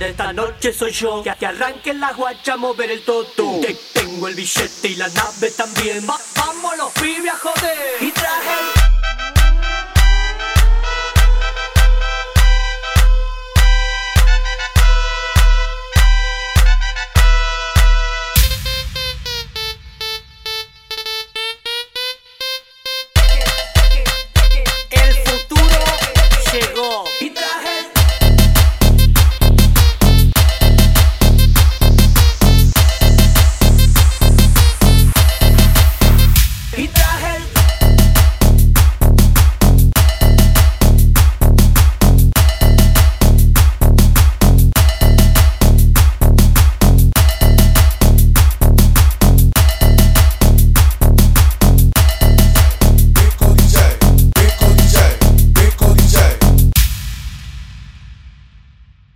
esta noche soy yo Que, que arranque la guacha a mover el toto. Que tengo el billete y la nave también. Va, Vamos los pibes a joder